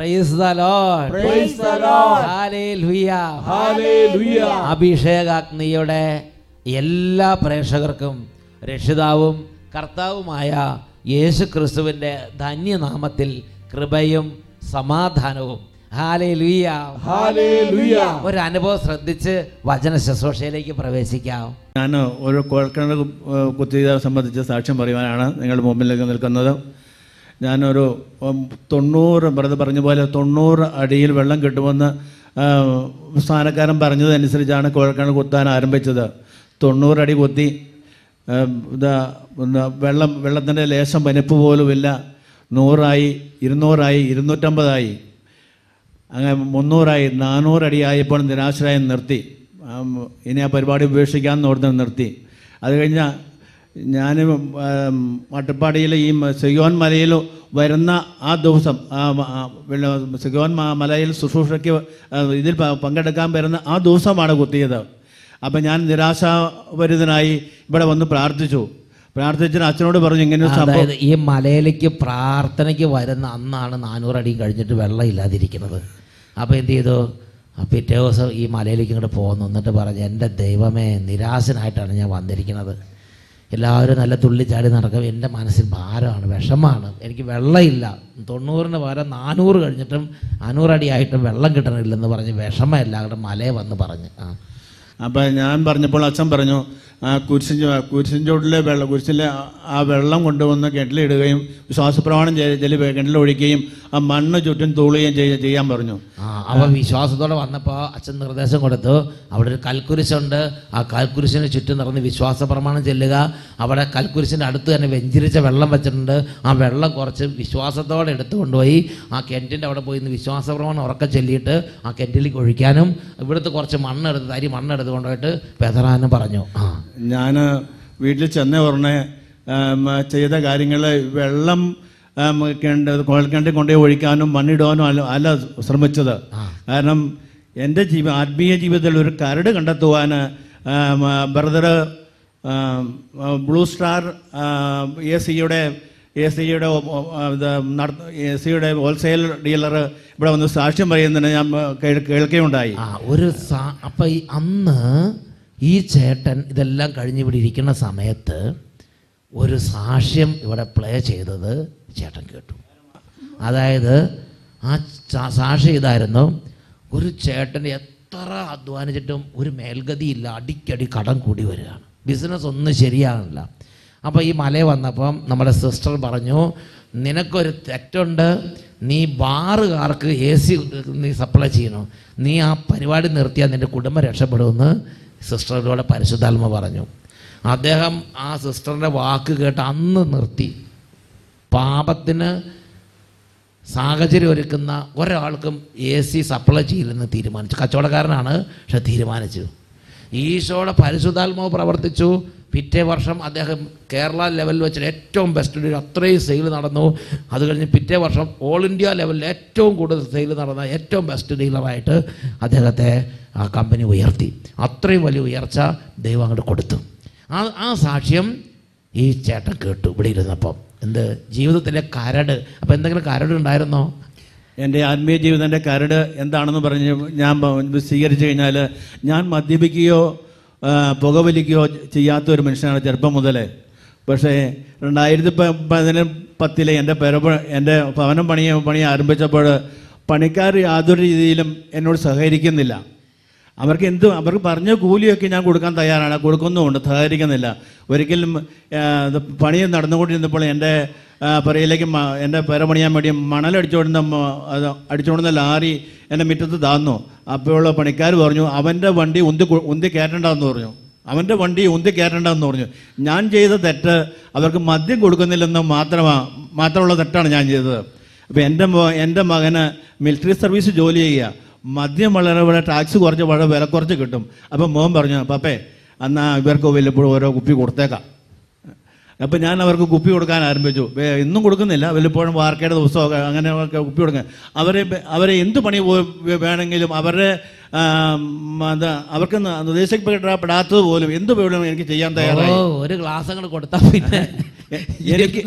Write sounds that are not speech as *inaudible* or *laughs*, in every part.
Praise the Lord. Hallelujah Hallelujah. അഭിഷേകാഗ്നിയുടെ എല്ലാ പ്രേക്ഷകർക്കും രക്ഷിതാവും കർത്താവുമായ യേശു ക്രിസ്തുവിന്റെ ധന്യനാമത്തിൽ കൃപയും സമാധാനവും. ഒരു അനുഭവം ശ്രദ്ധിച്ച് വചന ശുശ്രൂഷയിലേക്ക് പ്രവേശിക്കാം. ഞാൻ ഒരു കുഴൽക്കിണർ കുത്തിയതെ സംബന്ധിച്ച് സാക്ഷ്യം പറയുവാനാണ് നിങ്ങളുടെ മുമ്പിലേക്ക് നിൽക്കുന്നത്. ഞാനൊരു തൊണ്ണൂറ് വെറുതെ പറഞ്ഞ പോലെ തൊണ്ണൂറ് അടിയിൽ വെള്ളം കിട്ടുമെന്ന് സ്ഥാനക്കാരൻ പറഞ്ഞതനുസരിച്ചാണ് കുഴൽക്കിണർ കുത്താൻ ആരംഭിച്ചത്. തൊണ്ണൂറടി കുത്തി വെള്ളം വെള്ളത്തിന്റെ ലേശം വനിപ്പ് പോലുമില്ല. നൂറായി ഇരുന്നൂറായി ഇരുന്നൂറ്റമ്പതായി. അങ്ങനെ മുന്നൂറായി നാനൂറടിയായപ്പോൾ നിരാശരായി നിർത്തി. ഇനി ആ പരിപാടി ഉപേക്ഷിക്കാമെന്ന് ഓർത്ത് നിർത്തി. അത് കഴിഞ്ഞ ഞാൻ മട്ടപ്പാടിയിൽ ഈ സിയോൻ മലയിൽ വരുന്ന ആ ദിവസം സിയോൻ മലയിൽ ശുശ്രൂഷയ്ക്ക് ഇതിൽ പങ്കെടുക്കാൻ വരുന്ന ആ ദിവസമാണ് കുത്തിയത്. അപ്പം ഞാൻ നിരാശാപരിതനായി ഇവിടെ വന്ന് പ്രാർത്ഥിച്ചു. പ്രാർത്ഥിച്ചിട്ട് അച്ഛനോട് പറഞ്ഞു ഇങ്ങനെ അതായത് ഈ മലയിലേക്ക് പ്രാർത്ഥനയ്ക്ക് വരുന്ന അന്നാണ് നാനൂറടി കഴിഞ്ഞിട്ട് വെള്ളം ഇല്ലാതിരിക്കുന്നത്. അപ്പോൾ എന്ത് ചെയ്തു? പിറ്റേ ദിവസം ഈ മലയിലേക്ക് ഇങ്ങോട്ട് പോകുന്നു എന്നിട്ട് പറഞ്ഞു എന്റെ ദൈവമേ നിരാശനായിട്ടാണ് ഞാൻ വന്നിരിക്കുന്നത്. എല്ലാവരും നല്ല തുള്ളി ചാടി നടക്കും. എന്റെ മനസ്സിൽ ഭാരമാണ് വിഷമാണ്. എനിക്ക് വെള്ളമില്ല. തൊണ്ണൂറിന് പകരം നാനൂറ് കഴിഞ്ഞിട്ടും അഞ്ഞൂറടി ആയിട്ടും വെള്ളം കിട്ടണില്ലെന്ന് പറഞ്ഞ് വിഷമം എല്ലാവരുടെ മലയെ വന്ന് പറഞ്ഞ്. ആ. അപ്പം ഞാൻ പറഞ്ഞപ്പോൾ അച്ഛൻ പറഞ്ഞു ആ കുരിശിൻ കുരിശിൻ ചോട്ടിലെ വെള്ളം കുരിശിലെ ആ- വെള്ളം കൊണ്ടുവന്ന് കിണറ്റിലിടുകയും വിശ്വാസപ്രമാണം കിണറ്റിൽ ഒഴിക്കുകയും ആ മണ്ണ് ചുറ്റും തൂളുകയും ചെയ്യ- ചെയ്യാൻ പറഞ്ഞു. അവ വിശ്വാസത്തോടെ വന്നപ്പോൾ അച്ഛൻ നിർദ്ദേശം കൊടുത്തു. അവിടെ ഒരു കൽക്കുരിശുണ്ട്. ആ കൽക്കുരിശിന് ചുറ്റും നടന്ന് വിശ്വാസ പ്രമാണം ചെല്ലുക. അവിടെ കൽക്കുരിശിന്റെ അടുത്ത് തന്നെ വെഞ്ചിരിച്ച വെള്ളം വെച്ചിട്ടുണ്ട്. ആ വെള്ളം കുറച്ച് വിശ്വാസത്തോടെ എടുത്തു കൊണ്ടുപോയി. ആ കിണറ്റിന്റെ അവിടെ പോയി ഇന്ന് വിശ്വാസ പ്രമാണം ഉറക്കം ചെല്ലിയിട്ട് ആ കിണറ്റിലേക്ക് ഒഴിക്കാനും ഇവിടുത്തെ കുറച്ച് മണ്ണെടുത്ത് തരി മണ്ണെടുത്ത് കൊണ്ടുപോയിട്ട് പെതറാനും പറഞ്ഞു. ആ. ഞാൻ വീട്ടിൽ ചെന്ന ഉടനെ ചെയ്ത കാര്യങ്ങൾ വെള്ളം കുഴൽക്കിണറ്റിൽ കൊണ്ടുപോയി ഒഴിക്കാനും മണ്ണിടാനും അല്ല അല്ല ശ്രമിച്ചത്. കാരണം എന്റെ ജീവ ആത്മീയ ജീവിതത്തിൽ ഒരു കരട് കണ്ടെത്തുവാൻ ബ്രദർ ബ്ലൂ സ്റ്റാർ എ സിയുടെ എ സിയുടെ എ സിയുടെ ഹോൾസെയിൽ ഡീലർ ഇവിടെ വന്ന് സാക്ഷ്യം പറയുന്നതിന് ഞാൻ കേൾ- കേൾക്കുകയുണ്ടായി. ഒരു അപ്പം അന്ന് ഈ ചേട്ടൻ ഇതെല്ലാം കഴിഞ്ഞ് ഇവിടെ ഇരിക്കുന്ന സമയത്ത് ഒരു സാക്ഷ്യം ഇവിടെ പ്ലേ ചെയ്തത് ചേട്ടൻ കേട്ടു. അതായത് ആ സാക്ഷി ഇതായിരുന്നു ഒരു ചേട്ടൻ എത്ര അധ്വാനിച്ചിട്ടും ഒരു മേൽഗതിയില്ല അടിക്കടി കടം കൂടി വരികയാണ്. ബിസിനസ് ഒന്നും ശരിയാകണില്ല അപ്പോൾ ഈ മല വന്നപ്പം നമ്മുടെ സിസ്റ്റർ പറഞ്ഞു നിനക്കൊരു തെറ്റുണ്ട്. നീ ബാറുകാർക്ക് എ സി നീ സപ്ലൈ ചെയ്യണം? നീ ആ പരിപാടി നിർത്തിയാൽ നിന്റെ കുടുംബം രക്ഷപ്പെടുമെന്ന് സിസ്റ്ററിലൂടെ പരിശുദ്ധാത്മ പറഞ്ഞു. അദ്ദേഹം ആ സിസ്റ്ററിന്റെ വാക്ക് കേട്ട് അന്ന് നിർത്തി. പാപത്തിന് സാഹചര്യം ഒരുക്കുന്ന ഒരാൾക്കും എ സി സപ്ലൈ ചെയ്യില്ലെന്ന് തീരുമാനിച്ചു. കച്ചവടക്കാരനാണ് പക്ഷെ തീരുമാനിച്ചു. ഈശോയുടെ പരിശുദ്ധാത്മാവ് പ്രവർത്തിച്ചു. പിറ്റേ വർഷം അദ്ദേഹം കേരള ലെവലിൽ വെച്ച് ഏറ്റവും ബെസ്റ്റ് ഒരു അത്രയും സെയിൽ നടന്നു. അത് കഴിഞ്ഞ് പിറ്റേ വർഷം ഓൾ ഇന്ത്യ ലെവലിൽ ഏറ്റവും കൂടുതൽ സെയിൽ നടന്ന ഏറ്റവും ബെസ്റ്റ് ഡീലറായിട്ട് അദ്ദേഹത്തെ ആ കമ്പനി ഉയർത്തി. അത്രയും വലിയ ഉയർച്ച ദൈവം അങ്ങോട്ട് കൊടുത്തു. ആ ആ സാക്ഷ്യം ഈ ചേട്ടൻ കേട്ടു ഇവിടെ ഇരുന്നപ്പം. എന്ത്? ജീവിതത്തിലെ കരട്. അപ്പം എന്തെങ്കിലും കരട് ഉണ്ടായിരുന്നോ? എന്റെ ആത്മീയ ജീവിതത്തിന്റെ കരട് എന്താണെന്ന് പറഞ്ഞ് ഞാൻ സ്വീകരിച്ചു കഴിഞ്ഞാൽ ഞാൻ മദ്യപിക്കുകയോ പുകവലിക്കുകയോ ചെയ്യാത്ത ഒരു മനുഷ്യനാണ് ചെറുപ്പം മുതലേ. പക്ഷേ രണ്ടായിരത്തി പതിന പത്തിലെ എന്റെ പെര എന്റെ ഭവനം പണി പണി ആരംഭിച്ചപ്പോൾ പണിക്കാർ യാതൊരു രീതിയിലും എന്നോട് സഹകരിക്കുന്നില്ല. അവർക്ക് എന്ത് അവർക്ക് പറഞ്ഞ കൂലിയൊക്കെ ഞാൻ കൊടുക്കാൻ തയ്യാറാണ്. കൊടുക്കുന്നുമുണ്ട് സഹകരിക്കുന്നില്ല. ഒരിക്കലും പണി നടന്നുകൊണ്ടിരുന്നപ്പോൾ എന്റെ പുരയിലേക്ക് എന്റെ പുര പണിയാൻ വേണ്ടി മണലടിച്ചുകൊടുന്ന മ- അത് അടിച്ചുകൊടുന്ന ലാറി എന്റെ മുറ്റത്ത് താന്നു. അപ്പോൾ പണിക്കാർ പറഞ്ഞു അവന്റെ വണ്ടി ഉന്തി ഉന്തി കയറ്റണ്ടെന്ന് പറഞ്ഞു. അവന്റെ വണ്ടി ഉന്തി കയറ്റണ്ടെന്ന് പറഞ്ഞു. ഞാൻ ചെയ്ത തെറ്റ് അവർക്ക് മദ്യം കൊടുക്കുന്നില്ലെന്ന് മാത്രമാണ് മാത്രമുള്ള തെറ്റാണ് ഞാൻ ചെയ്തത്. അപ്പോൾ എന്റെ എന്റെ മകന് മിലിറ്ററി സർവീസ് ജോലി ചെയ്യുക. മദ്യം വളരെ വളരെ ടാക്സ് കുറച്ച് വളരെ വില കുറച്ച് കിട്ടും. അപ്പം മോൻ പറഞ്ഞു പപ്പേ എന്നാൽ ഇവർക്ക് വല്ലപ്പോഴും ഓരോ കുപ്പി കൊടുത്തേക്കാം. അപ്പം ഞാൻ അവർക്ക് കുപ്പി കൊടുക്കാൻ ആരംഭിച്ചു. ഇന്നും കൊടുക്കുന്നില്ല. വല്ലപ്പോഴും വാർക്കയുടെ ദിവസമൊക്കെ അങ്ങനെ കുപ്പി കൊടുക്കാൻ. അവരെ അവരെ എന്ത് പണി വേണമെങ്കിലും അവരുടെ എന്താ അവർക്ക് നിർദ്ദേശിക്കപ്പെടാത്തത് പോലും എന്ത് പോലും എനിക്ക് ചെയ്യാൻ തയ്യാറായി. ഒരു ഗ്ലാസ് അങ്ങോട്ട് കൊടുത്താൽ പിന്നെ. *laughs* എനിക്ക്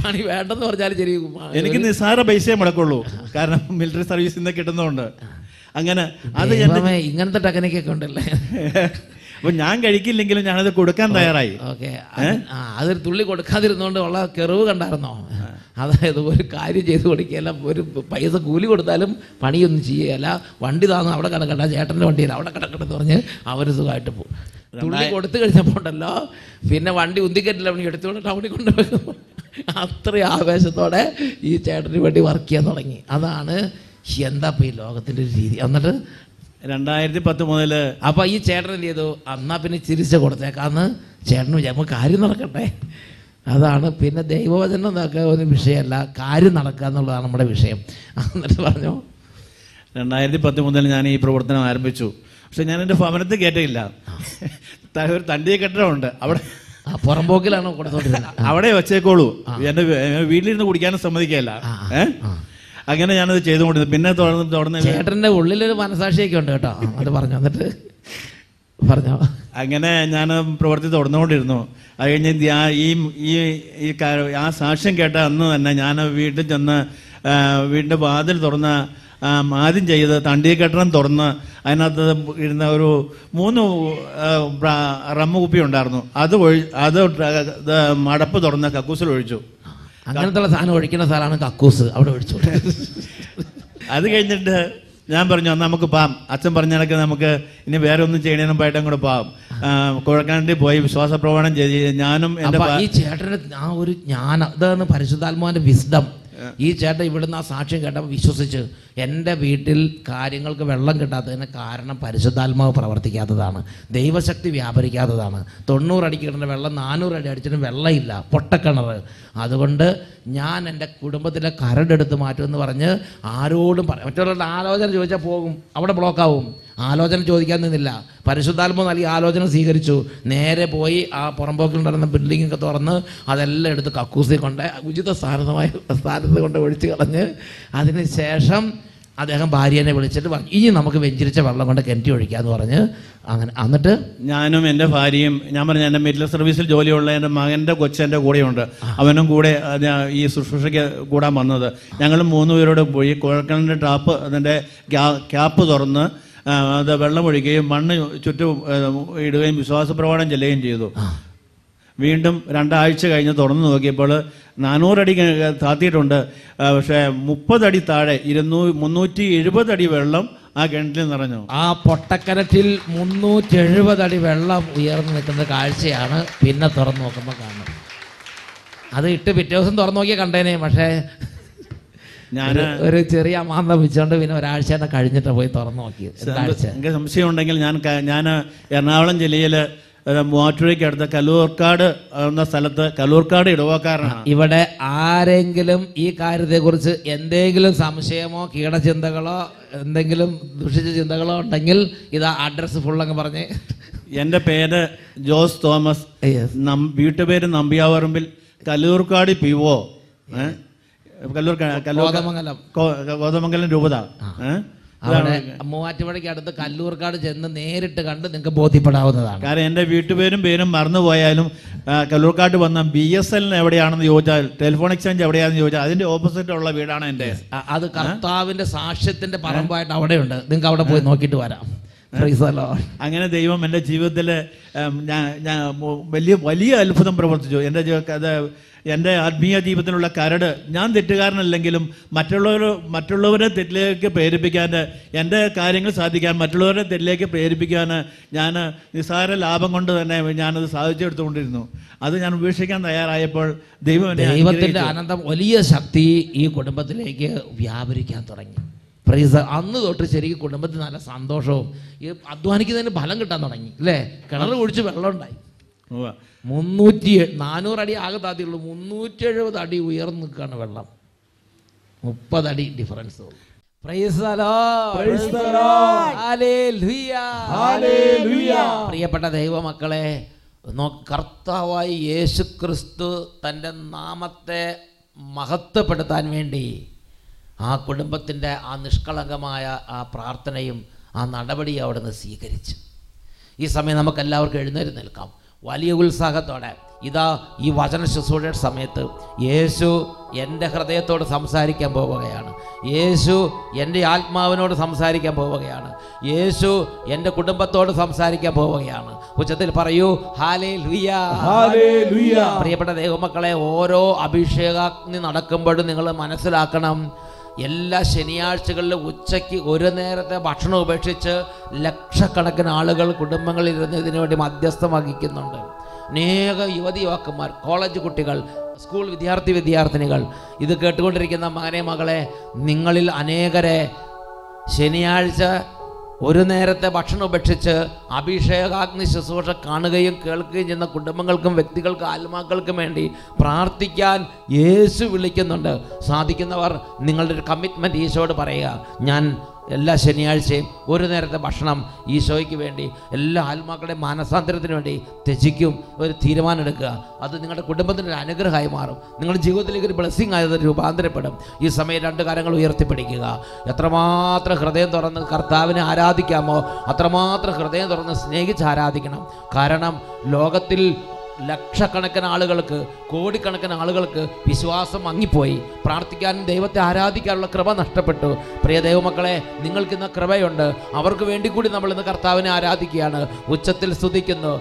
പണി വേണ്ടെന്ന് പറഞ്ഞാലും ശരി എനിക്ക് നിസ്സാര പൈസയെ മുടക്കുള്ളൂ. കാരണം മിലിറ്ററി സർവീസിൽ നിന്ന് കിട്ടുന്നതുകൊണ്ട്. അങ്ങനെ അത് ഇങ്ങനത്തെ ടെക്നിക്കൊക്കെ ഉണ്ടല്ലേ? *laughs* അപ്പൊ ഞാൻ കഴിക്കില്ലെങ്കിലും ഞാനത് കൊടുക്കാൻ തയ്യാറായി. ഓക്കെ അതൊരു തുള്ളി കൊടുക്കാതിരുന്നോണ്ട് ഉള്ള കെറിവ് കണ്ടായിരുന്നോ? അതായത് ഒരു കാര്യം ചെയ്ത് കൊടുക്കുകയല്ല ഒരു പൈസ കൂലി കൊടുത്താലും പണിയൊന്നും ചെയ്യുകയല്ല വണ്ടി താന്ന് അവിടെ കിടക്കണ്ട ചേട്ടന്റെ വണ്ടിയിൽ അവിടെ കിടക്കണ്ടെന്ന് പറഞ്ഞ് അവർ സുഖമായിട്ട് പോകും. തുള്ളി കൊടുത്തു കഴിഞ്ഞപ്പോൾ ഉണ്ടല്ലോ പിന്നെ വണ്ടി ഉന്തിക്കറ്റില്ല അവന് എടുത്തുകൊണ്ട് ടൗണിൽ കൊണ്ടുപോയി അത്രയും ആവേശത്തോടെ ഈ ചേട്ടന് വേണ്ടി വർക്ക് ചെയ്യാൻ തുടങ്ങി. അതാണ് എന്താ ഇപ്പം ഈ ലോകത്തിന്റെ ഒരു രീതി? എന്നിട്ട് രണ്ടായിരത്തി പത്ത് മുതൽ അപ്പോൾ ഈ ചേട്ടൻ എന്ത് ചെയ്തു? അന്നാ പിന്നെ ചിരിച്ച് കൊടുത്തേക്കാന്ന് ചേട്ടന് വിചാരിക്കുമ്പോൾ കാര്യം നടക്കട്ടെ. അതാണ് പിന്നെ ദൈവവചനം എന്നൊക്കെ ഒരു വിഷയമല്ല. കാര്യം നടക്കുക എന്നുള്ളതാണ് നമ്മുടെ വിഷയം. എന്നിട്ട് പറഞ്ഞു രണ്ടായിരത്തി പത്ത് മുതൽ ഞാൻ ഈ പ്രവർത്തനം ആരംഭിച്ചു. പക്ഷെ ഞാൻ എന്റെ ഭവനത്തിൽ കേട്ടില്ല ഒരു തണ്ടിയെ കെട്ടിടമുണ്ട്. അവിടെ പുറംപോക്കിലാണ് പുറമ്പോക്കിലാണ് കൊടുത്തോണ്ടിരുന്നത്. അവിടെ വെച്ചേക്കോളൂ എന്റെ വീ- വീട്ടിലിരുന്ന് കുടിക്കാനും സമ്മതിക്കല്ല. അങ്ങനെ ഞാനത് ചെയ്തുകൊണ്ടിരുന്നു. പിന്നെ തുടർന്ന് തുടർന്ന് ചേട്ടന്റെ ഉള്ളിലൊരു മനസാക്ഷിയൊക്കെ ഉണ്ട് കേട്ടോ. അത് പറഞ്ഞു. എന്നിട്ട് പറഞ്ഞോ. അങ്ങനെ ഞാൻ പ്രവർത്തി തുടർന്നുകൊണ്ടിരുന്നു. അത് കഴിഞ്ഞ് ഈ ഈ ആ സാക്ഷ്യം കേട്ട അന്ന് തന്നെ ഞാൻ വീട്ടിൽ ചെന്ന് വീടിന്റെ വീടിന്റെ വാതിൽ തുറന്ന് ആദ്യം ചെയ്ത് തണ്ടിയെ കെട്ടണം തുറന്ന് അതിനകത്ത് ഇരുന്ന ഒരു മൂന്ന് റമ്മ കുപ്പി ഉണ്ടായിരുന്നു. അത് ഒഴി അത് മടപ്പ് തുറന്ന് കക്കൂസിൽ ഒഴിച്ചു. അങ്ങനത്തെ സാധനം ഒഴിക്കുന്ന സ്ഥലമാണ് കക്കൂസ്. അവിടെ ഒഴിച്ചു. അത് കഴിഞ്ഞിട്ട് ഞാൻ പറഞ്ഞു എന്നാൽ നമുക്ക് പാം അച്ഛൻ പറഞ്ഞ കണക്ക് നമുക്ക് ഇനി വേറെ ഒന്നും ചെയ്യണേനും പോയിട്ടും കൂടെ പാം കുഴക്കാണ്ടി പോയി വിശ്വാസ പ്രവണം ചെയ്ത് ഞാനും ഈ ചേട്ടന് ആ ഒരു ജ്ഞാനം അതാണ് പരിശുദ്ധാത്മാവിന്റെ വിസ്ഡം ഈ ചേട്ടൻ ഇവിടുന്ന് ആ സാക്ഷ്യം കേട്ടപ്പോൾ വിശ്വസിച്ച് എന്റെ വീട്ടിൽ കാര്യങ്ങൾക്ക് വെള്ളം കിട്ടാത്തതിന് കാരണം പരിശുദ്ധാത്മാവ് പ്രവർത്തിക്കാത്തതാണ് ദൈവശക്തി വ്യാപരിക്കാത്തതാണ്. തൊണ്ണൂറടിക്ക് കിട്ടുന്ന വെള്ളം നാനൂറ് അടി അടിച്ചിട്ട് വെള്ളമില്ല പൊട്ടക്കിണർ അതുകൊണ്ട് ഞാൻ എന്റെ കുടുംബത്തിലെ കരടെടുത്ത് മാറ്റുമെന്ന് പറഞ്ഞ് ആരോടും പറ മറ്റുള്ളവരുടെ ആലോചന ചോദിച്ചാൽ പോകും. അവിടെ ബ്ലോക്കാവും ആലോചന ചോദിക്കാൻ നിന്നില്ല. പരിശുദ്ധാത്മ നൽകി ആലോചന സ്വീകരിച്ചു. നേരെ പോയി ആ പുറംപോക്കിൽ നടന്ന ബിൽഡിങ്ങൊക്കെ തുറന്ന് അതെല്ലാം എടുത്ത് കക്കൂസി കൊണ്ട് ഉചിത സ്ഥാനമായ സ്ഥാനത്ത് കൊണ്ട് ഒഴിച്ച് കളഞ്ഞ് അതിന് ശേഷം അദ്ദേഹം ഭാര്യനെ വിളിച്ചിട്ട് പറഞ്ഞു ഇനി നമുക്ക് വെഞ്ചിരിച്ച വെള്ളം കൊണ്ട് കിണറ്റി ഒഴിക്കാന്ന് പറഞ്ഞ് അങ്ങനെ എന്നിട്ട് ഞാനും എന്റെ ഭാര്യയും ഞാൻ പറഞ്ഞ എന്റെ മിഡിൽ സർവീസിൽ ജോലിയുള്ള എന്റെ മകന്റെ കൊച്ചെന്റെ കൂടെയുണ്ട്. അവനും കൂടെ ഈ ശുശ്രൂഷയ്ക്ക് കൂടാൻ വന്നത്. ഞങ്ങൾ മൂന്ന് പേരോട് പോയി കുഴക്കണിന്റെ ടാപ്പ് അതിന്റെ ക്യാപ്പ് തുറന്ന് അത് വെള്ളം ഒഴിക്കുകയും മണ്ണ് ചുറ്റും ഇടുകയും വിശ്വാസപ്രവാടം ചെല്ലുകയും ചെയ്തു. വീണ്ടും രണ്ടാഴ്ച കഴിഞ്ഞ് തുറന്നു നോക്കിയപ്പോൾ നാനൂറടി താത്തിയിട്ടുണ്ട്. പക്ഷേ മുപ്പതടി താഴെ ഇരുന്നൂ മുന്നൂറ്റി എഴുപതടി വെള്ളം ആ കിണറ്റിൽ നിറഞ്ഞു. ആ പൊട്ടക്കിണറ്റിൽ മുന്നൂറ്റി എഴുപതടി വെള്ളം ഉയർന്നു നിൽക്കുന്ന കാഴ്ചയാണ് പിന്നെ തുറന്നു നോക്കുമ്പോൾ കാണുന്നത്. അത് ഇട്ട് പിറ്റേ ദിവസം തുറന്നു നോക്കിയാൽ കണ്ടേനെ പക്ഷേ ഞാൻ ഒരു- ചെറിയ മാന്ത വെച്ചോണ്ട് പിന്നെ ഒരാഴ്ച തന്നെ കഴിഞ്ഞിട്ട് പോയി തുറന്നു നോക്കിയത്. സംശയം ഉണ്ടെങ്കിൽ ഞാൻ ഞാൻ എറണാകുളം ജില്ലയിൽ മൂവാറ്റുപുഴയ്ക്ക് അടുത്ത കല്ലൂർക്കാട് എന്ന സ്ഥലത്ത് കല്ലൂർക്കാട് ഇടവക്കാരനാണ് ഇവിടെ ആരെങ്കിലും ഈ കാര്യത്തെക്കുറിച്ച് എന്തെങ്കിലും സംശയമോ കീടചിന്തകളോ എന്തെങ്കിലും ദുഷിച്ച ചിന്തകളോ ഉണ്ടെങ്കിൽ ഇതാ അഡ്രസ് ഫുൾ അങ്ങ് പറഞ്ഞ്. എന്റെ പേര് ജോസ് തോമസ്. വീട്ടുപേര് നമ്പിയാവറമ്പിൽ കല്ലൂർക്കാട് പി ഒ. കല്ലൂർ കല്ലൂർ കോതമംഗലം. രൂപത. ഏ? അവിടെ മൂവാറ്റുപുഴയ്ക്ക് അടുത്ത് കല്ലൂർക്കാട് ചെന്ന് നേരിട്ട് കണ്ട് നിങ്ങൾക്ക് ബോധ്യപ്പെടാവുന്നതാണ്. കാരണം എന്റെ വീട്ടുപേരും പേരും മറന്നുപോയാലും ആ, കല്ലൂർക്കാട്ട് വന്ന ബി എസ് എൽ എവിടെയാണെന്ന് ചോദിച്ചാൽ ടെലിഫോൺ എക്സ്ചേഞ്ച് എവിടെയാണെന്ന് ചോദിച്ചാൽ അതിന്റെ ഓപ്പോസിറ്റ് ഉള്ള വീടാണ് എന്റെ. അത് കർത്താവിന്റെ സാക്ഷ്യത്തിന്റെ പറമ്പായിട്ട് അവിടെയുണ്ട്. നിങ്ങൾക്ക് അവിടെ പോയി നോക്കിയിട്ട് വരാം. അങ്ങനെ ദൈവം എന്റെ ജീവിതത്തിൽ ഞാൻ ഞാൻ വലിയ വലിയ അത്ഭുതം പ്രവർത്തിച്ചു. എന്റെ അത് എന്റെ ആത്മീയ ജീവിതത്തിലുള്ള കരട് ഞാൻ തെറ്റുകാരനല്ലെങ്കിലും മറ്റുള്ളവർ മറ്റുള്ളവരെ തെറ്റിലേക്ക് പ്രേരിപ്പിക്കാൻ എന്റെ കാര്യങ്ങൾ സാധിക്കാൻ മറ്റുള്ളവരെ തെറ്റിലേക്ക് പ്രേരിപ്പിക്കാൻ ഞാൻ നിസ്സാര ലാഭം കൊണ്ട് തന്നെ ഞാനത് സാധിച്ചെടുത്തുകൊണ്ടിരുന്നു. അത് ഞാൻ ഉപേക്ഷിക്കാൻ തയ്യാറായപ്പോൾ ദൈവം ദൈവത്തിന്റെ ആനന്ദം അനന്തം വലിയ ശക്തി ഈ കുടുംബത്തിലേക്ക് വ്യാപരിക്കാൻ തുടങ്ങി. പ്രൈസ് അന്ന് തൊട്ട് ശരിക്കും കുടുംബത്തിൽ നല്ല സന്തോഷവും. ഈ അധ്വാനിക്കുന്നതിന് ഫലം കിട്ടാൻ തുടങ്ങി. അല്ലേ കിണർ കുഴിച്ച് വെള്ളം ഉണ്ടായി. ഉവ്വ. മുന്നൂറ്റി എ- നാനൂറ് അടി ആകെ താത്തിയുള്ളൂ. മുന്നൂറ്റി എഴുപത് അടി ഉയർന്നു നിൽക്കുകയാണ് വെള്ളം. മുപ്പതടി ഡിഫറൻസ്. പ്രിയപ്പെട്ട ദൈവമക്കളെ കർത്താവായി യേശു ക്രിസ്തു തന്റെ നാമത്തെ മഹത്വപ്പെടുത്താൻ വേണ്ടി ആ കുടുംബത്തിന്റെ ആ നിഷ്കളങ്കമായ ആ പ്രാർത്ഥനയും ആ നടപടിയും അവിടുന്ന് സ്വീകരിച്ചു. ഈ സമയം നമുക്ക് എല്ലാവർക്കും എഴുന്നേറ്റ് നിൽക്കാം. വലിയ ഉത്സാഹത്തോടെ. ഇതാ ഈ വചന ശുശ്രൂഷയുടെ സമയത്ത് യേശു എന്റെ ഹൃദയത്തോട് സംസാരിക്കാൻ പോവുകയാണ്. യേശു എന്റെ ആത്മാവിനോട് സംസാരിക്കാൻ പോവുകയാണ്. യേശു എന്റെ കുടുംബത്തോട് സംസാരിക്കാൻ പോവുകയാണ്. ഉച്ചത്തിൽ പറയൂ ഹാലേ ഹല്ലേലൂയ പ്രിയപ്പെട്ട ദൈവമക്കളെ ഓരോ അഭിഷേകാഗ്നി നടക്കുമ്പോഴും നിങ്ങൾ മനസ്സിലാക്കണം എല്ലാ ശനിയാഴ്ചകളിലും ഉച്ചയ്ക്ക് ഒരു നേരത്തെ ഭക്ഷണം ഉപേക്ഷിച്ച് ലക്ഷക്കണക്കിന് ആളുകൾ കുടുംബങ്ങളിൽ ഇരുന്ന് ഇതിനു വേണ്ടി മധ്യസ്ഥം വഹിക്കുന്നുണ്ട്. അനേക യുവതി യുവാക്കന്മാർ കോളേജ് കുട്ടികൾ സ്കൂൾ വിദ്യാർത്ഥി വിദ്യാർത്ഥിനികൾ. ഇത് കേട്ടുകൊണ്ടിരിക്കുന്ന മകനെ മകളെ നിങ്ങളിൽ അനേകരെ ശനിയാഴ്ച ഒരു നേരത്തെ ഭക്ഷണം ഉപേക്ഷിച്ച് അഭിഷേകാഗ്നി ശുശ്രൂഷ കാണുകയും കേൾക്കുകയും ചെയ്യുന്ന കുടുംബങ്ങൾക്കും വ്യക്തികൾക്കും ആത്മാക്കൾക്കും വേണ്ടി പ്രാർത്ഥിക്കാൻ യേശു വിളിക്കുന്നുണ്ട്. സാധിക്കുന്നവർ നിങ്ങളുടെ ഒരു കമ്മിറ്റ്മെന്റ് ഈശോയോട് പറയുക. ഞാൻ എല്ലാ ശനിയാഴ്ചയും ഒരു നേരത്തെ ഭക്ഷണം ഈശോയ്ക്ക് വേണ്ടി എല്ലാ ആത്മാക്കളുടെയും മാനസാന്തരത്തിന് വേണ്ടി ത്യജിക്കും ഒരു തീരുമാനം എടുക്കുക. അത് നിങ്ങളുടെ കുടുംബത്തിന് ഒരു അനുഗ്രഹമായി മാറും. നിങ്ങളുടെ ജീവിതത്തിലേക്ക് ഒരു ബ്ലെസ്സിങ് ആയത് രൂപാന്തരപ്പെടും. ഈ സമയം രണ്ട് കാര്യങ്ങൾ ഉയർത്തിപ്പിടിക്കുക. എത്രമാത്രം ഹൃദയം തുറന്ന് കർത്താവിനെ ആരാധിക്കാമോ അത്രമാത്രം ഹൃദയം തുറന്ന് സ്നേഹിച്ച് ആരാധിക്കണം. കാരണം ലോകത്തിൽ ലക്ഷക്കണക്കിന് ആളുകൾക്ക് കോടിക്കണക്കിന് ആളുകൾക്ക് വിശ്വാസം മങ്ങിപ്പോയി. പ്രാർത്ഥിക്കാനും ദൈവത്തെ ആരാധിക്കാനുള്ള കൃപ നഷ്ടപ്പെട്ടു. പ്രിയ ദൈവമക്കളെ നിങ്ങൾക്ക് ഇന്ന് കൃപയുണ്ട്. അവർക്ക് വേണ്ടി കൂടി നമ്മൾ ഇന്ന് കർത്താവിനെ ആരാധിക്കുകയാണ്. ഉച്ചത്തിൽ സ്തുതിക്കുന്നു.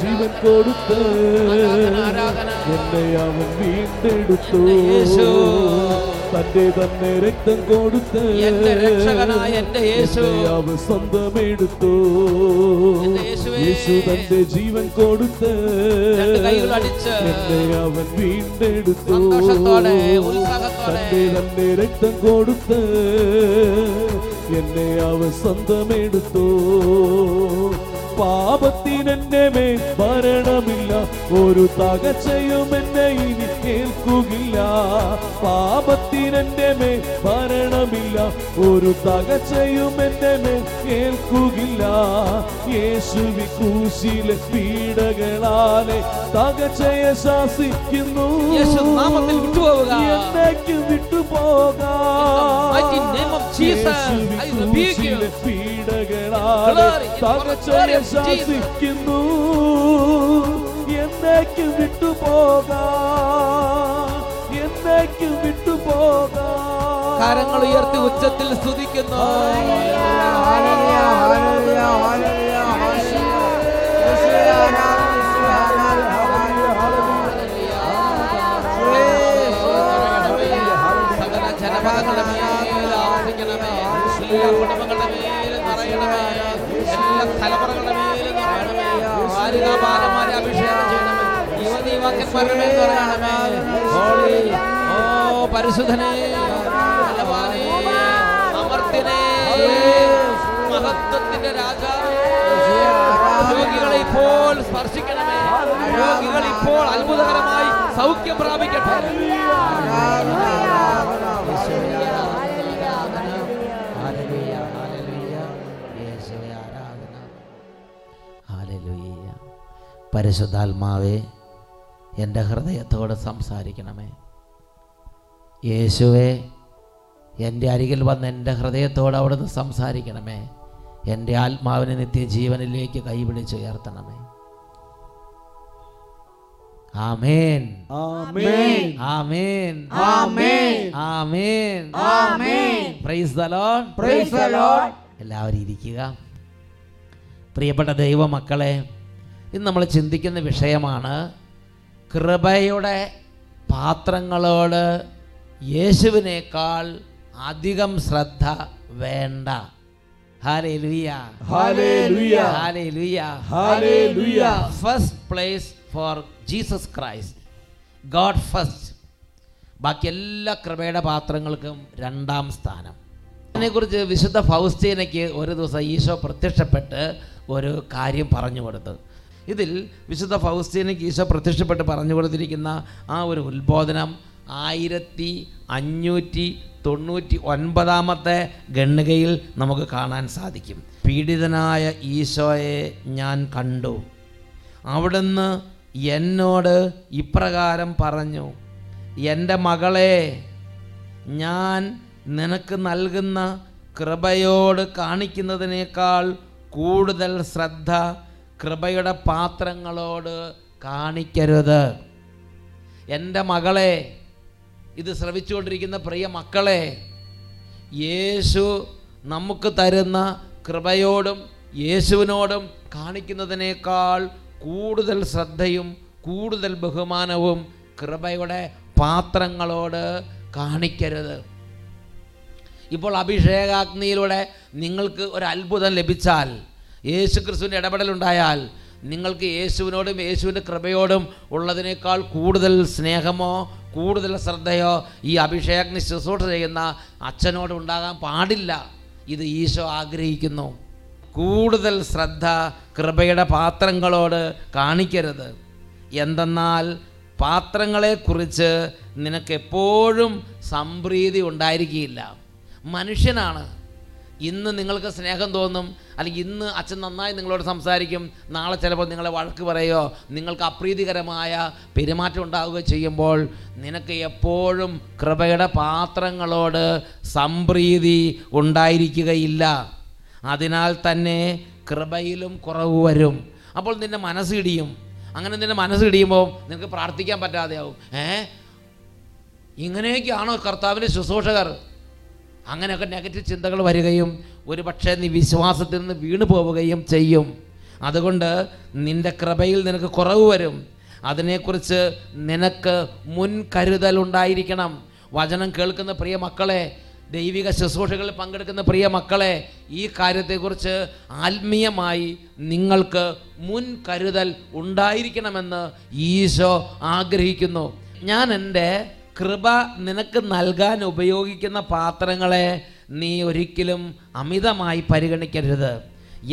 ജീവൻ കൊടുത്ത് എന്നെ അവൻ വീണ്ടെടുത്തു യേശു. തന്റെ തന്നെ രക്തം കൊടുത്ത് എന്റെ രക്ഷകനായ എന്റെ യേശു. എന്നെ അവൻ സ്വന്തമെടുത്തു എന്റെ യേശുവേ. യേശു തന്റെ ജീവൻ കൊടുത്ത് രണ്ട് കൈകൾ അടിച്ച് എന്നെ അവൻ വീണ്ടെടുത്തു സന്തോഷത്തോടെ, ഉത്സാഹത്തോടെ. തന്റെ തന്നെ രക്തം കൊടുത്ത് എന്നെ അവൻ സ്വന്തമെടുത്തു പാപത്തിനെന്റെ മേൽ ഭരണമില്ല ഒരു തകച്ചയും എന്നെ ഇനി കേൾക്കുകില്ല പാപത്തിനെന്റെ മേൽ ഭരണമില്ല. ഒരു തകച്ചയും എന്റെ മേൽ കേൾക്കുകില്ല. യേശുവി കൂശിലെ പീഡകളാലെ തകച്ചയെ ശാസിക്കുന്നു. എന്നേക്കും വിട്ടുപോകാം. Mighty name of Jesus, യേശുവിൻ I rebuke you. ക്രൂശിലെ പീഡകളാലെ തകച്ചയെ. ശാസിക്കുന്നു. എന്നേക്കും വിട്ടുപോകാം. എന്നേക്കും വിട്ടുപോകാം കരങ്ങൾ ഉയർത്തി ഉച്ചത്തിൽ സ്തുതിക്കുന്നു. എല്ലാ കുടുംബങ്ങളുടെ മേൽ നിറയണമേ. എല്ലാ തലമുറകളുടെ മേൽ നിറയണമേ. ബാലികാബാലന്മാരെ അഭിഷേകം ചെയ്യണമേ. യുവതി യുവാക്കന്മാരുടെ മേൽ നിറയണമേ. പരിശുദ്ധനേ രോഗികളെ ഇപ്പോൾ സ്പർശിക്കണമേ രോഗികൾ ഇപ്പോൾ അത്ഭുതകരമായി സൗഖ്യം പ്രാപിക്കട്ടെ. പരിശുദ്ധാത്മാവേ എന്റെ ഹൃദയത്തോട് സംസാരിക്കണമേ യേശുവേ എന്റെ അരികിൽ വന്ന് എന്റെ ഹൃദയത്തോട് അവിടുന്ന് സംസാരിക്കണമേ. എന്റെ ആത്മാവിനെ നിത്യജീവനിലേക്ക് കൈപിടിച്ചുയർത്തണമേ ആമേൻ. ആമേൻ. ആമേൻ. ആമേൻ. ആമേൻ. ആമേൻ. Praise the Lord praise the Lord എല്ലാവരും ഇരിക്കുക. പ്രിയപ്പെട്ട ദൈവമക്കളെ ഇന്ന് നമ്മൾ ചിന്തിക്കുന്ന വിഷയമാണ് കൃപയുടെ പാത്രങ്ങളോട് യേശുവിനേക്കാൾ അധികം ശ്രദ്ധ വേണ്ട. First place for Jesus Christ God first ബാക്കി എല്ലാ കൃപയുടെ പാത്രങ്ങൾക്കും രണ്ടാം സ്ഥാനം. അതിനെക്കുറിച്ച് വിശുദ്ധ ഫൗസ്റ്റീനയ്ക്ക് ഒരു ദിവസം ഈശോ പ്രത്യക്ഷപ്പെട്ട് ഒരു കാര്യം പറഞ്ഞു കൊടുത്തു. ഇതിൽ വിശുദ്ധ ഫൗസ്റ്റീനയ്ക്ക് ഈശോ പ്രത്യക്ഷപ്പെട്ട് പറഞ്ഞു കൊടുത്തിരിക്കുന്ന ആ ഒരു ഉത്ബോധനം ആയിരത്തി അഞ്ഞൂറ്റി തൊണ്ണൂറ്റി ഒൻപതാമത്തെ ഗണ്ണികയിൽ നമുക്ക് കാണാൻ സാധിക്കും. പീഡിതനായ ഈശോയെ ഞാൻ കണ്ടു. അവിടുന്ന് എന്നോട് ഇപ്രകാരം പറഞ്ഞു എന്റെ മകളെ ഞാൻ നിനക്ക് നൽകുന്ന കൃപയോട് കാണിക്കുന്നതിനേക്കാൾ കൂടുതൽ ശ്രദ്ധ കൃപയുടെ പാത്രങ്ങളോട് കാണിക്കരുത്. എന്റെ മകളെ ഇത് ശ്രവിച്ചുകൊണ്ടിരിക്കുന്ന പ്രിയ മക്കളെ യേശു നമുക്ക് തരുന്ന കൃപയോടും യേശുവിനോടും കാണിക്കുന്നതിനേക്കാൾ കൂടുതൽ ശ്രദ്ധയും കൂടുതൽ ബഹുമാനവും കൃപയുടെ പാത്രങ്ങളോട് കാണിക്കരുത്. ഇപ്പോൾ അഭിഷേകാഗ്നിയിലൂടെ നിങ്ങൾക്ക് ഒരു അത്ഭുതം ലഭിച്ചാൽ യേശു ക്രിസ്തുവിന്റെ ഇടപെടലുണ്ടായാൽ നിങ്ങൾക്ക് യേശുവിനോടും യേശുവിന്റെ കൃപയോടും ഉള്ളതിനേക്കാൾ കൂടുതൽ സ്നേഹമോ കൂടുതൽ ശ്രദ്ധയോ ഈ അഭിഷേകന് ശുശ്രൂഷ ചെയ്യുന്ന അച്ഛനോട് ഉണ്ടാകാൻ പാടില്ല. ഇത് ഈശോ ആഗ്രഹിക്കുന്നു. കൂടുതൽ ശ്രദ്ധ കൃപയുടെ പാത്രങ്ങളോട് കാണിക്കരുത്. എന്തെന്നാൽ പാത്രങ്ങളെക്കുറിച്ച് നിനക്കെപ്പോഴും സംപ്രീതി ഉണ്ടായിരിക്കില്ല മനുഷ്യനാണ് ഇന്ന് നിങ്ങൾക്ക് സ്നേഹം തോന്നും അല്ലെങ്കിൽ ഇന്ന് അച്ഛൻ നന്നായി നിങ്ങളോട് സംസാരിക്കും നാളെ ചിലപ്പോൾ നിങ്ങളെ വഴക്ക് പറയുകയോ നിങ്ങൾക്ക് അപ്രീതികരമായ പെരുമാറ്റം ഉണ്ടാവുകയോ ചെയ്യുമ്പോൾ നിനക്ക് എപ്പോഴും കൃപയുടെ പാത്രങ്ങളോട് സംപ്രീതി ഉണ്ടായിരിക്കുകയില്ല. അതിനാൽ തന്നെ കൃപയിലും കുറവ് വരും. അപ്പോൾ നിന്റെ മനസ്സിടിയും അങ്ങനെ നിന്റെ മനസ്സിടിയുമ്പോൾ നിനക്ക് പ്രാർത്ഥിക്കാൻ പറ്റാതെയാവും. ഏ? ഇങ്ങനെയൊക്കെയാണോ കർത്താവിന്റെ ശുശ്രൂഷകർ? അങ്ങനെയൊക്കെ നെഗറ്റീവ് ചിന്തകൾ വരികയും ഒരു പക്ഷേ നീ വിശ്വാസത്തിൽ നിന്ന് വീണു പോവുകയും ചെയ്യും. അതുകൊണ്ട് നിന്റെ കൃപയിൽ നിനക്ക് കുറവ് വരും. അതിനെക്കുറിച്ച് നിനക്ക് മുൻകരുതൽ ഉണ്ടായിരിക്കണം. വചനം കേൾക്കുന്ന പ്രിയ മക്കളെ ദൈവിക ശുശ്രൂഷകളിൽ പങ്കെടുക്കുന്ന പ്രിയ മക്കളെ ഈ കാര്യത്തെക്കുറിച്ച് ആത്മീയമായി നിങ്ങൾക്ക് മുൻകരുതൽ ഉണ്ടായിരിക്കണമെന്ന് ഈശോ ആഗ്രഹിക്കുന്നു. ഞാൻ എന്റെ കൃപ നിനക്ക് നൽകാൻ ഉപയോഗിക്കുന്ന പാത്രങ്ങളെ നീ ഒരിക്കലും അമിതമായി പരിഗണിക്കരുത്.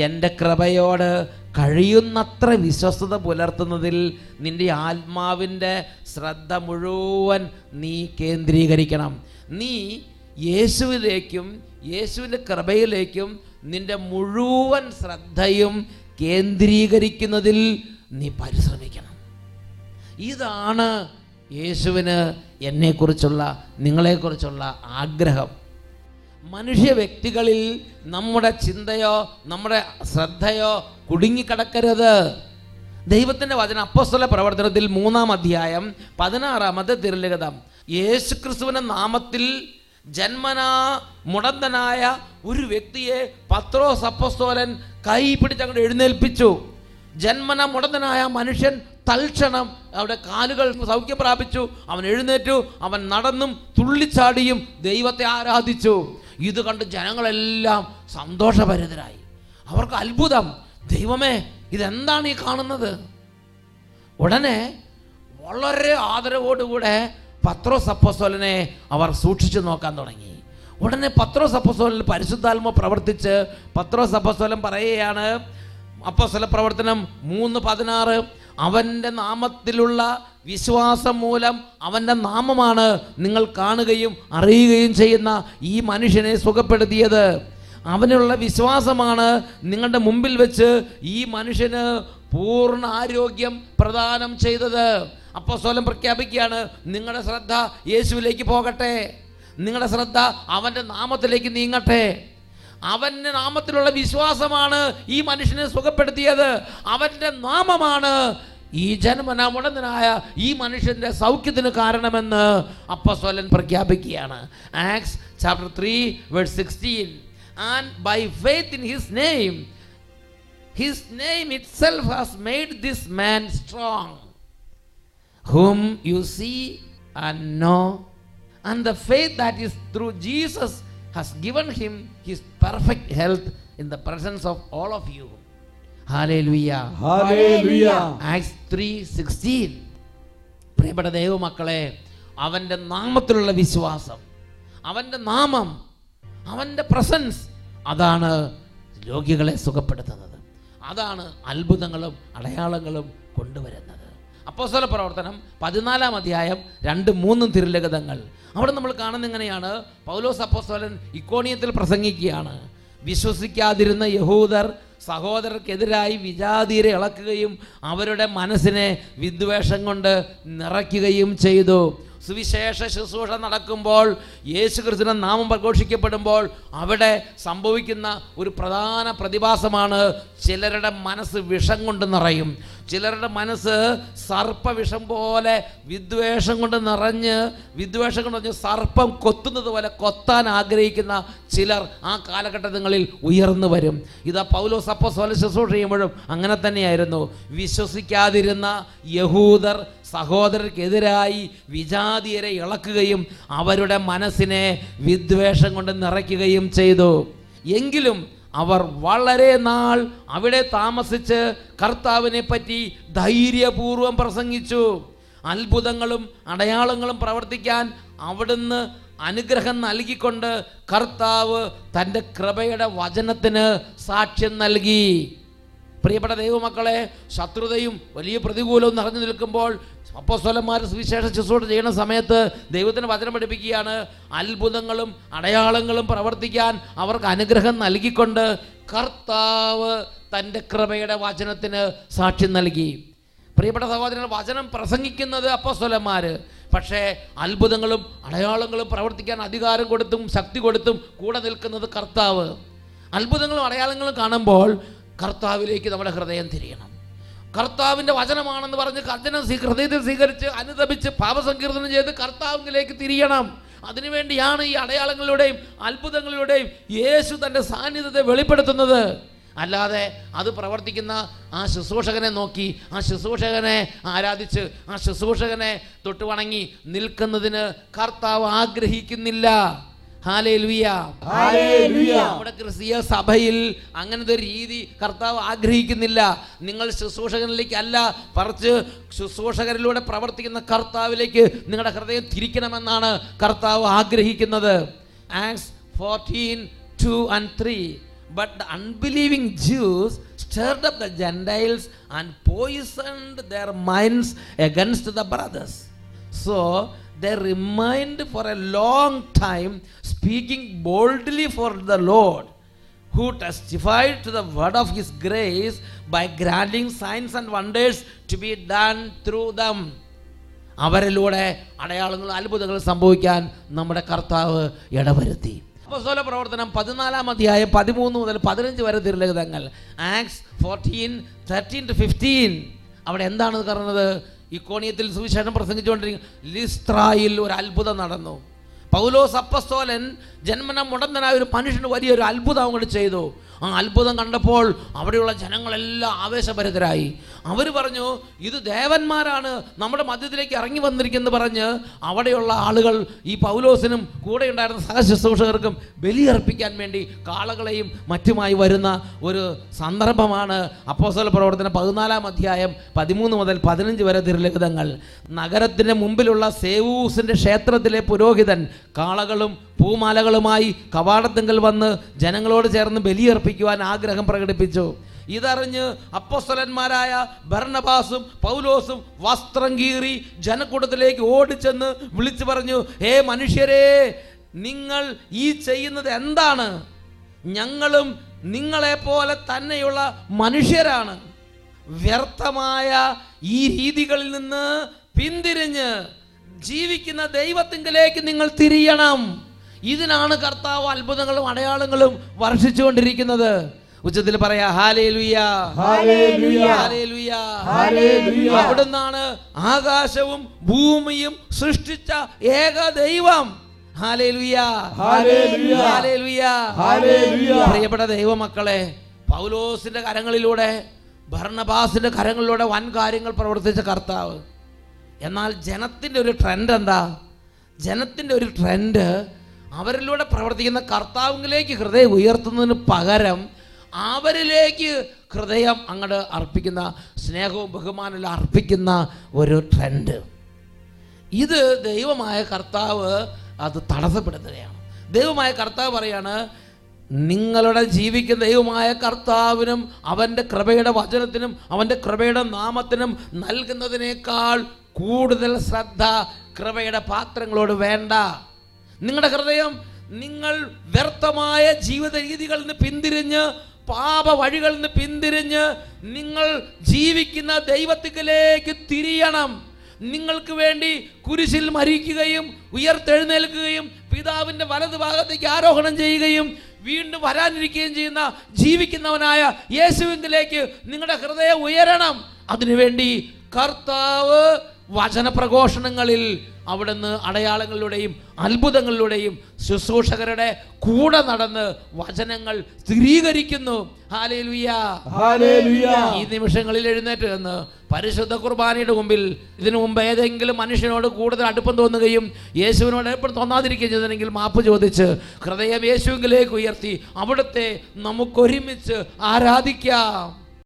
എന്റെ കൃപയോട് കഴിയുന്നത്ര വിശ്വസ്തത പുലർത്തുന്നതിൽ നിന്റെ ആത്മാവിന്റെ ശ്രദ്ധ മുഴുവൻ നീ കേന്ദ്രീകരിക്കണം. നീ യേശുവിലേക്കും യേശുവിന്റെ കൃപയിലേക്കും നിന്റെ മുഴുവൻ ശ്രദ്ധയും കേന്ദ്രീകരിക്കുന്നതിൽ നീ പരിശ്രമിക്കണം. ഇതാണ് യേശുവിന് എന്നെക്കുറിച്ചുള്ള നിങ്ങളെക്കുറിച്ചുള്ള ആഗ്രഹം. മനുഷ്യ വ്യക്തികളിൽ നമ്മുടെ ചിന്തയോ നമ്മുടെ ശ്രദ്ധയോ കുടുങ്ങിക്കിടക്കരുത്. ദൈവത്തിന്റെ വചന അപ്പസ്തല പ്രവർത്തനത്തിൽ മൂന്നാം അധ്യായം പതിനാറാമത്തെ തിരുലിഖിതം യേശു ക്രിസ്തുവിന്റെ നാമത്തിൽ ജന്മനാ മുടന്തനായ ഒരു വ്യക്തിയെ പത്രോ സപ്പസ്തോലൻ കൈ പിടിച്ചങ്ങോട്ട് എഴുന്നേൽപ്പിച്ചു. ജന്മന മുടന്തനായ മനുഷ്യൻ തൽക്ഷണം അവിടെ കാലുകൾ സൗഖ്യം പ്രാപിച്ചു അവൻ എഴുന്നേറ്റു അവൻ നടന്നും തുള്ളിച്ചാടിയും ദൈവത്തെ ആരാധിച്ചു. ഇത് കണ്ട് ജനങ്ങളെല്ലാം സന്തോഷഭരിതരായി. അവർക്ക് അത്ഭുതം. ദൈവമേ ഇതെന്താണ് ഈ കാണുന്നത്? ഉടനെ വളരെ ആദരവോടുകൂടെ പത്രോ അപ്പോസ്തലനെ അവർ സൂക്ഷിച്ചു നോക്കാൻ തുടങ്ങി. ഉടനെ പത്രോ അപ്പോസ്തലനിൽ പരിശുദ്ധാത്മ പ്രവർത്തിച്ച് പത്രോ അപ്പോസ്തലൻ പറയുകയാണ് അപ്പോസ്തല പ്രവർത്തനം മൂന്ന് പതിനാറ്. അവന്റെ നാമത്തിലുള്ള വിശ്വാസം മൂലം അവന്റെ നാമമാണ് നിങ്ങൾ കാണുകയും അറിയുകയും ചെയ്യുന്ന ഈ മനുഷ്യനെ സുഖപ്പെടുത്തിയത്. അവനുള്ള വിശ്വാസമാണ് നിങ്ങളുടെ മുമ്പിൽ വെച്ച് ഈ മനുഷ്യന് പൂർണ ആരോഗ്യം പ്രദാനം ചെയ്തത്. അപ്പോൾ സ്വലം പ്രഖ്യാപിക്കുകയാണ് നിങ്ങളുടെ ശ്രദ്ധ യേശുവിലേക്ക് പോകട്ടെ. നിങ്ങളുടെ ശ്രദ്ധ അവന്റെ നാമത്തിലേക്ക് നീങ്ങട്ടെ. അവന്റെ നാമത്തിലുള്ള വിശ്വാസമാണ് ഈ മനുഷ്യനെ സുഖപ്പെടുത്തിയത്. അവന്റെ നാമമാണ് ഈ ജന്മനമുടനായ ഈ മനുഷ്യന്റെ സൗഖ്യത്തിന് കാരണമെന്ന് അപ്പസ്വലൻ പ്രഖ്യാപിക്കുകയാണ്. Acts chapter three verse sixteen. And by faith in his name his name itself has made this man strong whom you see and know and the faith that is through Jesus has given him his perfect health in the presence of all of you. Hallelujah. Hallelujah. Acts 3:16. പ്രിയപ്പെട്ട ദൈവമക്കളെ അവന്റെ നാമത്തിലുള്ള വിശ്വാസം അവന്റെ നാമം അവന്റെ presence അതാണ് രോഗികളെ സുഖപ്പെടുത്തുന്നത് അതാണ് അത്ഭുതങ്ങളും അടയാളങ്ങളും കൊണ്ടുവരുന്നത് അപ്പോസ്തല പ്രവർത്തനം പതിനാലാം അധ്യായം രണ്ട് മൂന്നും തിരുലഗതങ്ങൾ അവിടെ നമ്മൾ കാണുന്ന എങ്ങനെയാണ് പൗലോസ് അപ്പോസ്തലൻ ഇക്കോണിയത്തിൽ പ്രസംഗിക്കുകയാണ്. വിശ്വസിക്കാതിരുന്ന യഹൂദർ സഹോദരർക്കെതിരായി വിജാതീരെ ഇളക്കുകയും അവരുടെ മനസ്സിനെ വിദ്വേഷം കൊണ്ട് നിറയ്ക്കുകയും ചെയ്തു. സുവിശേഷ ശുശ്രൂഷ നടക്കുമ്പോൾ യേശു കൃഷ്ണൻ നാമം പ്രഘോഷിക്കപ്പെടുമ്പോൾ അവിടെ സംഭവിക്കുന്ന ഒരു പ്രധാന പ്രതിഭാസമാണ് ചിലരുടെ മനസ്സ് വിഷം കൊണ്ട് നിറയും. ചിലരുടെ മനസ്സ് സർപ്പവിഷം പോലെ വിദ്വേഷം കൊണ്ട് നിറഞ്ഞ് വിദ്വേഷം കൊണ്ട് നിറഞ്ഞ് സർപ്പം കൊത്തുന്നത് പോലെ കൊത്താൻ ആഗ്രഹിക്കുന്ന ചിലർ ആ കാലഘട്ടങ്ങളിൽ ഉയർന്നു വരും. ഇതാ പൗലോസ് അപ്പോസ്തലൻ ശുശ്രൂഷ ചെയ്യുമ്പോഴും അങ്ങനെ തന്നെയായിരുന്നു. വിശ്വസിക്കാതിരുന്ന യഹൂദർ സഹോദരർക്കെതിരായി വിജാതിയരെ ഇളക്കുകയും അവരുടെ മനസ്സിനെ വിദ്വേഷം കൊണ്ട് നിറയ്ക്കുകയും ചെയ്തു. എങ്കിലും അവർ വളരെ നാൾ അവിടെ താമസിച്ച് കർത്താവിനെ പറ്റി ധൈര്യപൂർവം പ്രസംഗിച്ചു. അത്ഭുതങ്ങളും അടയാളങ്ങളും പ്രവർത്തിക്കാൻ അവിടുന്ന് അനുഗ്രഹം നൽകിക്കൊണ്ട് കർത്താവ് തന്റെ കൃപയുടെ വചനത്തിന് സാക്ഷ്യം നൽകി. പ്രിയപ്പെട്ട ദൈവമക്കളെ ശത്രുതയും വലിയ പ്രതികൂലവും നിറഞ്ഞു നിൽക്കുമ്പോൾ അപ്പോസ്തലന്മാർ സുവിശേഷ ശുശ്രൂഷ ചെയ്യുന്ന സമയത്ത് ദൈവത്തിന് വചനം പഠിപ്പിക്കുകയാണ്. അത്ഭുതങ്ങളും അടയാളങ്ങളും പ്രവർത്തിക്കാൻ അവർക്ക് അനുഗ്രഹം നൽകിക്കൊണ്ട് കർത്താവ് തന്റെ കൃപയുടെ വചനത്തിന് സാക്ഷ്യം നൽകി. പ്രിയപ്പെട്ട സഹോദരൻ വചനം പ്രസംഗിക്കുന്നത് അപ്പോസ്തലന്മാർ പക്ഷേ അത്ഭുതങ്ങളും അടയാളങ്ങളും പ്രവർത്തിക്കാൻ അധികാരം കൊടുത്തും ശക്തി കൊടുത്തും കൂടെ നിൽക്കുന്നത് കർത്താവ്. അത്ഭുതങ്ങളും അടയാളങ്ങളും കാണുമ്പോൾ കർത്താവിലേക്ക് നമ്മുടെ ഹൃദയം തിരിയണം. കർത്താവിന്റെ വചനമാണെന്ന് പറഞ്ഞ് കർജനം ഹൃദയത്തിൽ സ്വീകരിച്ച് അനുദപിച്ച് പാപസങ്കീർത്തനം ചെയ്ത് കർത്താവിലേക്ക് തിരിയണം അതിനുവേണ്ടിയാണ് ഈ അടയാളങ്ങളിലൂടെയും അത്ഭുതങ്ങളിലൂടെയും യേശു തന്റെ സാന്നിധ്യത്തെ വെളിപ്പെടുത്തുന്നത് അല്ലാതെ അത് പ്രവർത്തിക്കുന്ന ആ ശുശ്രൂഷകനെ നോക്കി ആ ശുശ്രൂഷകനെ ആരാധിച്ച് ആ ശുശ്രൂഷകനെ തൊട്ടുവണങ്ങി നിൽക്കുന്നതിന് കർത്താവ് ആഗ്രഹിക്കുന്നില്ല. നമ്മുടെ ക്രിസ്തീയ സഭയിൽ അങ്ങനത്തെ ഒരു രീതി കർത്താവ് ആഗ്രഹിക്കുന്നില്ല. നിങ്ങൾ ശുശ്രൂഷകനിലേക്ക് അല്ല പറിച്ച് ശുശ്രൂഷകരിലൂടെ പ്രവർത്തിക്കുന്ന കർത്താവിലേക്ക് നിങ്ങളുടെ ഹൃദയം തിരിക്കണമെന്നാണ് കർത്താവ് ആഗ്രഹിക്കുന്നത്. Acts fourteen two and three. But the unbelieving Jews stirred up the Gentiles and poisoned their minds against the brothers. So they remained for a long time speaking boldly for the Lord, who testified to the word of his grace by granting signs and wonders to be done through them. അവരിലൂടെ അടയാളങ്ങളും അത്ഭുതങ്ങളും സംഭവിക്കാൻ നമ്മുടെ കർത്താവ് ഇടവരുത്തി അപ്പോസ്തല പ്രവർത്തനം പതിനാലാം അധ്യായം പതിമൂന്ന് മുതൽ പതിനഞ്ച് വരെ തിരുലഹിതങ്ങൾ Acts fourteen thirteen to fifteen അവിടെ എന്താണ് പറഞ്ഞത് ഇക്കോണിയത്തിൽ സുവിശേഷം പ്രസംഗിച്ചുകൊണ്ടിരിക്കും ലിസ്ത്രായിൽ ഒരു അത്ഭുതം നടന്നു. പൗലോസ് അപ്പസ്തോലൻ ജന്മനം മുടന്തനായ ഒരു മനുഷ്യന് വലിയൊരു അത്ഭുതം അങ്ങോട്ട് ചെയ്തു. ആ അത്ഭുതം കണ്ടപ്പോൾ അവിടെയുള്ള ജനങ്ങളെല്ലാം ആവേശഭരിതരായി. അവർ പറഞ്ഞു ഇത് ദേവന്മാരാണ് നമ്മുടെ മധ്യത്തിലേക്ക് ഇറങ്ങി വന്നിരിക്കുന്നത് പറഞ്ഞ് അവിടെയുള്ള ആളുകൾ ഈ പൗലോസിനും കൂടെ ഉണ്ടായിരുന്ന സഹശുശ്രൂഷകർക്കും ബലിയർപ്പിക്കാൻ വേണ്ടി കാളകളെയും മറ്റുമായി വരുന്ന ഒരു സന്ദർഭമാണ് അപ്പോസല പ്രവർത്തനം പതിനാലാം അധ്യായം പതിമൂന്ന് മുതൽ പതിനഞ്ച് വരെ തിരുലിഖിതങ്ങൾ. നഗരത്തിന്റെ മുമ്പിലുള്ള സേവൂസിന്റെ ക്ഷേത്രത്തിലെ പുരോഹിതൻ കാളകളും പൂമാലകളുമായി കവാടത്തിങ്കൽ വന്ന് ജനങ്ങളോട് ചേർന്ന് ബലിയർപ്പിക്കുവാൻ ആഗ്രഹം പ്രകടിപ്പിച്ചു. ഇതറിഞ്ഞ് അപ്പസ്വലന്മാരായ ഭരണബാസും പൗലോസും വസ്ത്രം കീറി ജനക്കൂട്ടത്തിലേക്ക് ഓടിച്ചെന്ന് വിളിച്ചു പറഞ്ഞു ഹേ മനുഷ്യരെ നിങ്ങൾ ഈ ചെയ്യുന്നത് എന്താണ്? ഞങ്ങളും നിങ്ങളെപ്പോലെ തന്നെയുള്ള മനുഷ്യരാണ്. വ്യർത്ഥമായ ഈ രീതികളിൽ നിന്ന് പിന്തിരിഞ്ഞ് ജീവിക്കുന്ന ദൈവത്തിങ്കിലേക്ക് നിങ്ങൾ തിരിയണം. ഇതിനാണ് കർത്താവ് അത്ഭുതങ്ങളും അടയാളങ്ങളും വർഷിച്ചുകൊണ്ടിരിക്കുന്നത്. ഉച്ചത്തിൽ പറയാ. അവിടുന്നാണ് ആകാശവും ഭൂമിയും സൃഷ്ടിച്ച ഏക ദൈവം. പ്രിയപ്പെട്ട ദൈവമക്കളെ പൗലോസിന്റെ കരങ്ങളിലൂടെ ഭരണബാസിന്റെ കരങ്ങളിലൂടെ വൻ കാര്യങ്ങൾ പ്രവർത്തിച്ച കർത്താവ്. എന്നാൽ ജനത്തിന്റെ ഒരു ട്രെൻഡ് എന്താ? ജനത്തിന്റെ ഒരു ട്രെൻഡ് അവരിലൂടെ പ്രവർത്തിക്കുന്ന കർത്താവിലേക്ക് ഹൃദയം ഉയർത്തുന്നതിന് പകരം അവരിലേക്ക് ഹൃദയം അങ്ങോട്ട് അർപ്പിക്കുന്ന സ്നേഹവും ബഹുമാനവും അർപ്പിക്കുന്ന ഒരു ട്രെൻഡ് ഇത് ദൈവമായ കർത്താവ് അത് തടസ്സപ്പെടുത്തുകയാണ്. ദൈവമായ കർത്താവ് പറയാണ് നിങ്ങളുടെ ജീവിക്കുന്ന ദൈവമായ കർത്താവിനും അവന്റെ കൃപയുടെ വചനത്തിനും അവന്റെ കൃപയുടെ നാമത്തിനും നൽകുന്നതിനേക്കാൾ കൂടുതൽ ശ്രദ്ധ കൃപയുടെ പാത്രങ്ങളോട് വേണ്ട. നിങ്ങളുടെ ഹൃദയം നിങ്ങൾ വ്യർത്ഥമായ ജീവിത രീതികളിൽ നിന്ന് പിന്തിരിഞ്ഞ് പാപ വഴികളിൽ നിന്ന് പിന്തിരിഞ്ഞ് നിങ്ങൾ ജീവിക്കുന്ന ദൈവത്തിലേക്ക് തിരിയണം. നിങ്ങൾക്ക് വേണ്ടി കുരിശിൽ മരിക്കുകയും ഉയർത്തെഴുന്നേൽക്കുകയും പിതാവിന്റെ വലതു ഭാഗത്തേക്ക് ആരോഹണം ചെയ്യുകയും വീണ്ടും വരാനിരിക്കുകയും ചെയ്യുന്ന ജീവിക്കുന്നവനായ യേശുവിങ്കിലേക്ക് നിങ്ങളുടെ ഹൃദയം ഉയരണം. അതിനുവേണ്ടി കർത്താവ് വചനപ്രഘോഷണങ്ങളിൽ അവിടുന്ന് അടയാളങ്ങളിലൂടെയും അത്ഭുതങ്ങളിലൂടെയും ശുശ്രൂഷകരുടെ കൂടെ നടന്ന് വചനങ്ങൾ സ്ഥിരീകരിക്കുന്നു. ഈ നിമിഷങ്ങളിൽ എഴുന്നേറ്റ് നിന്ന് പരിശുദ്ധ കുർബാനയുടെ മുമ്പിൽ ഇതിനു മുമ്പ് ഏതെങ്കിലും മനുഷ്യനോട് കൂടുതൽ അടുപ്പം തോന്നുകയും യേശുവിനോട് എപ്പോഴും തോന്നാതിരിക്കുകയും ചെയ്തെങ്കിൽ മാപ്പ് ചോദിച്ച് ഹൃദയം യേശുവിലേക്ക് ഉയർത്തി അവിടുത്തെ നമുക്കൊരുമിച്ച് ആരാധിക്കാം.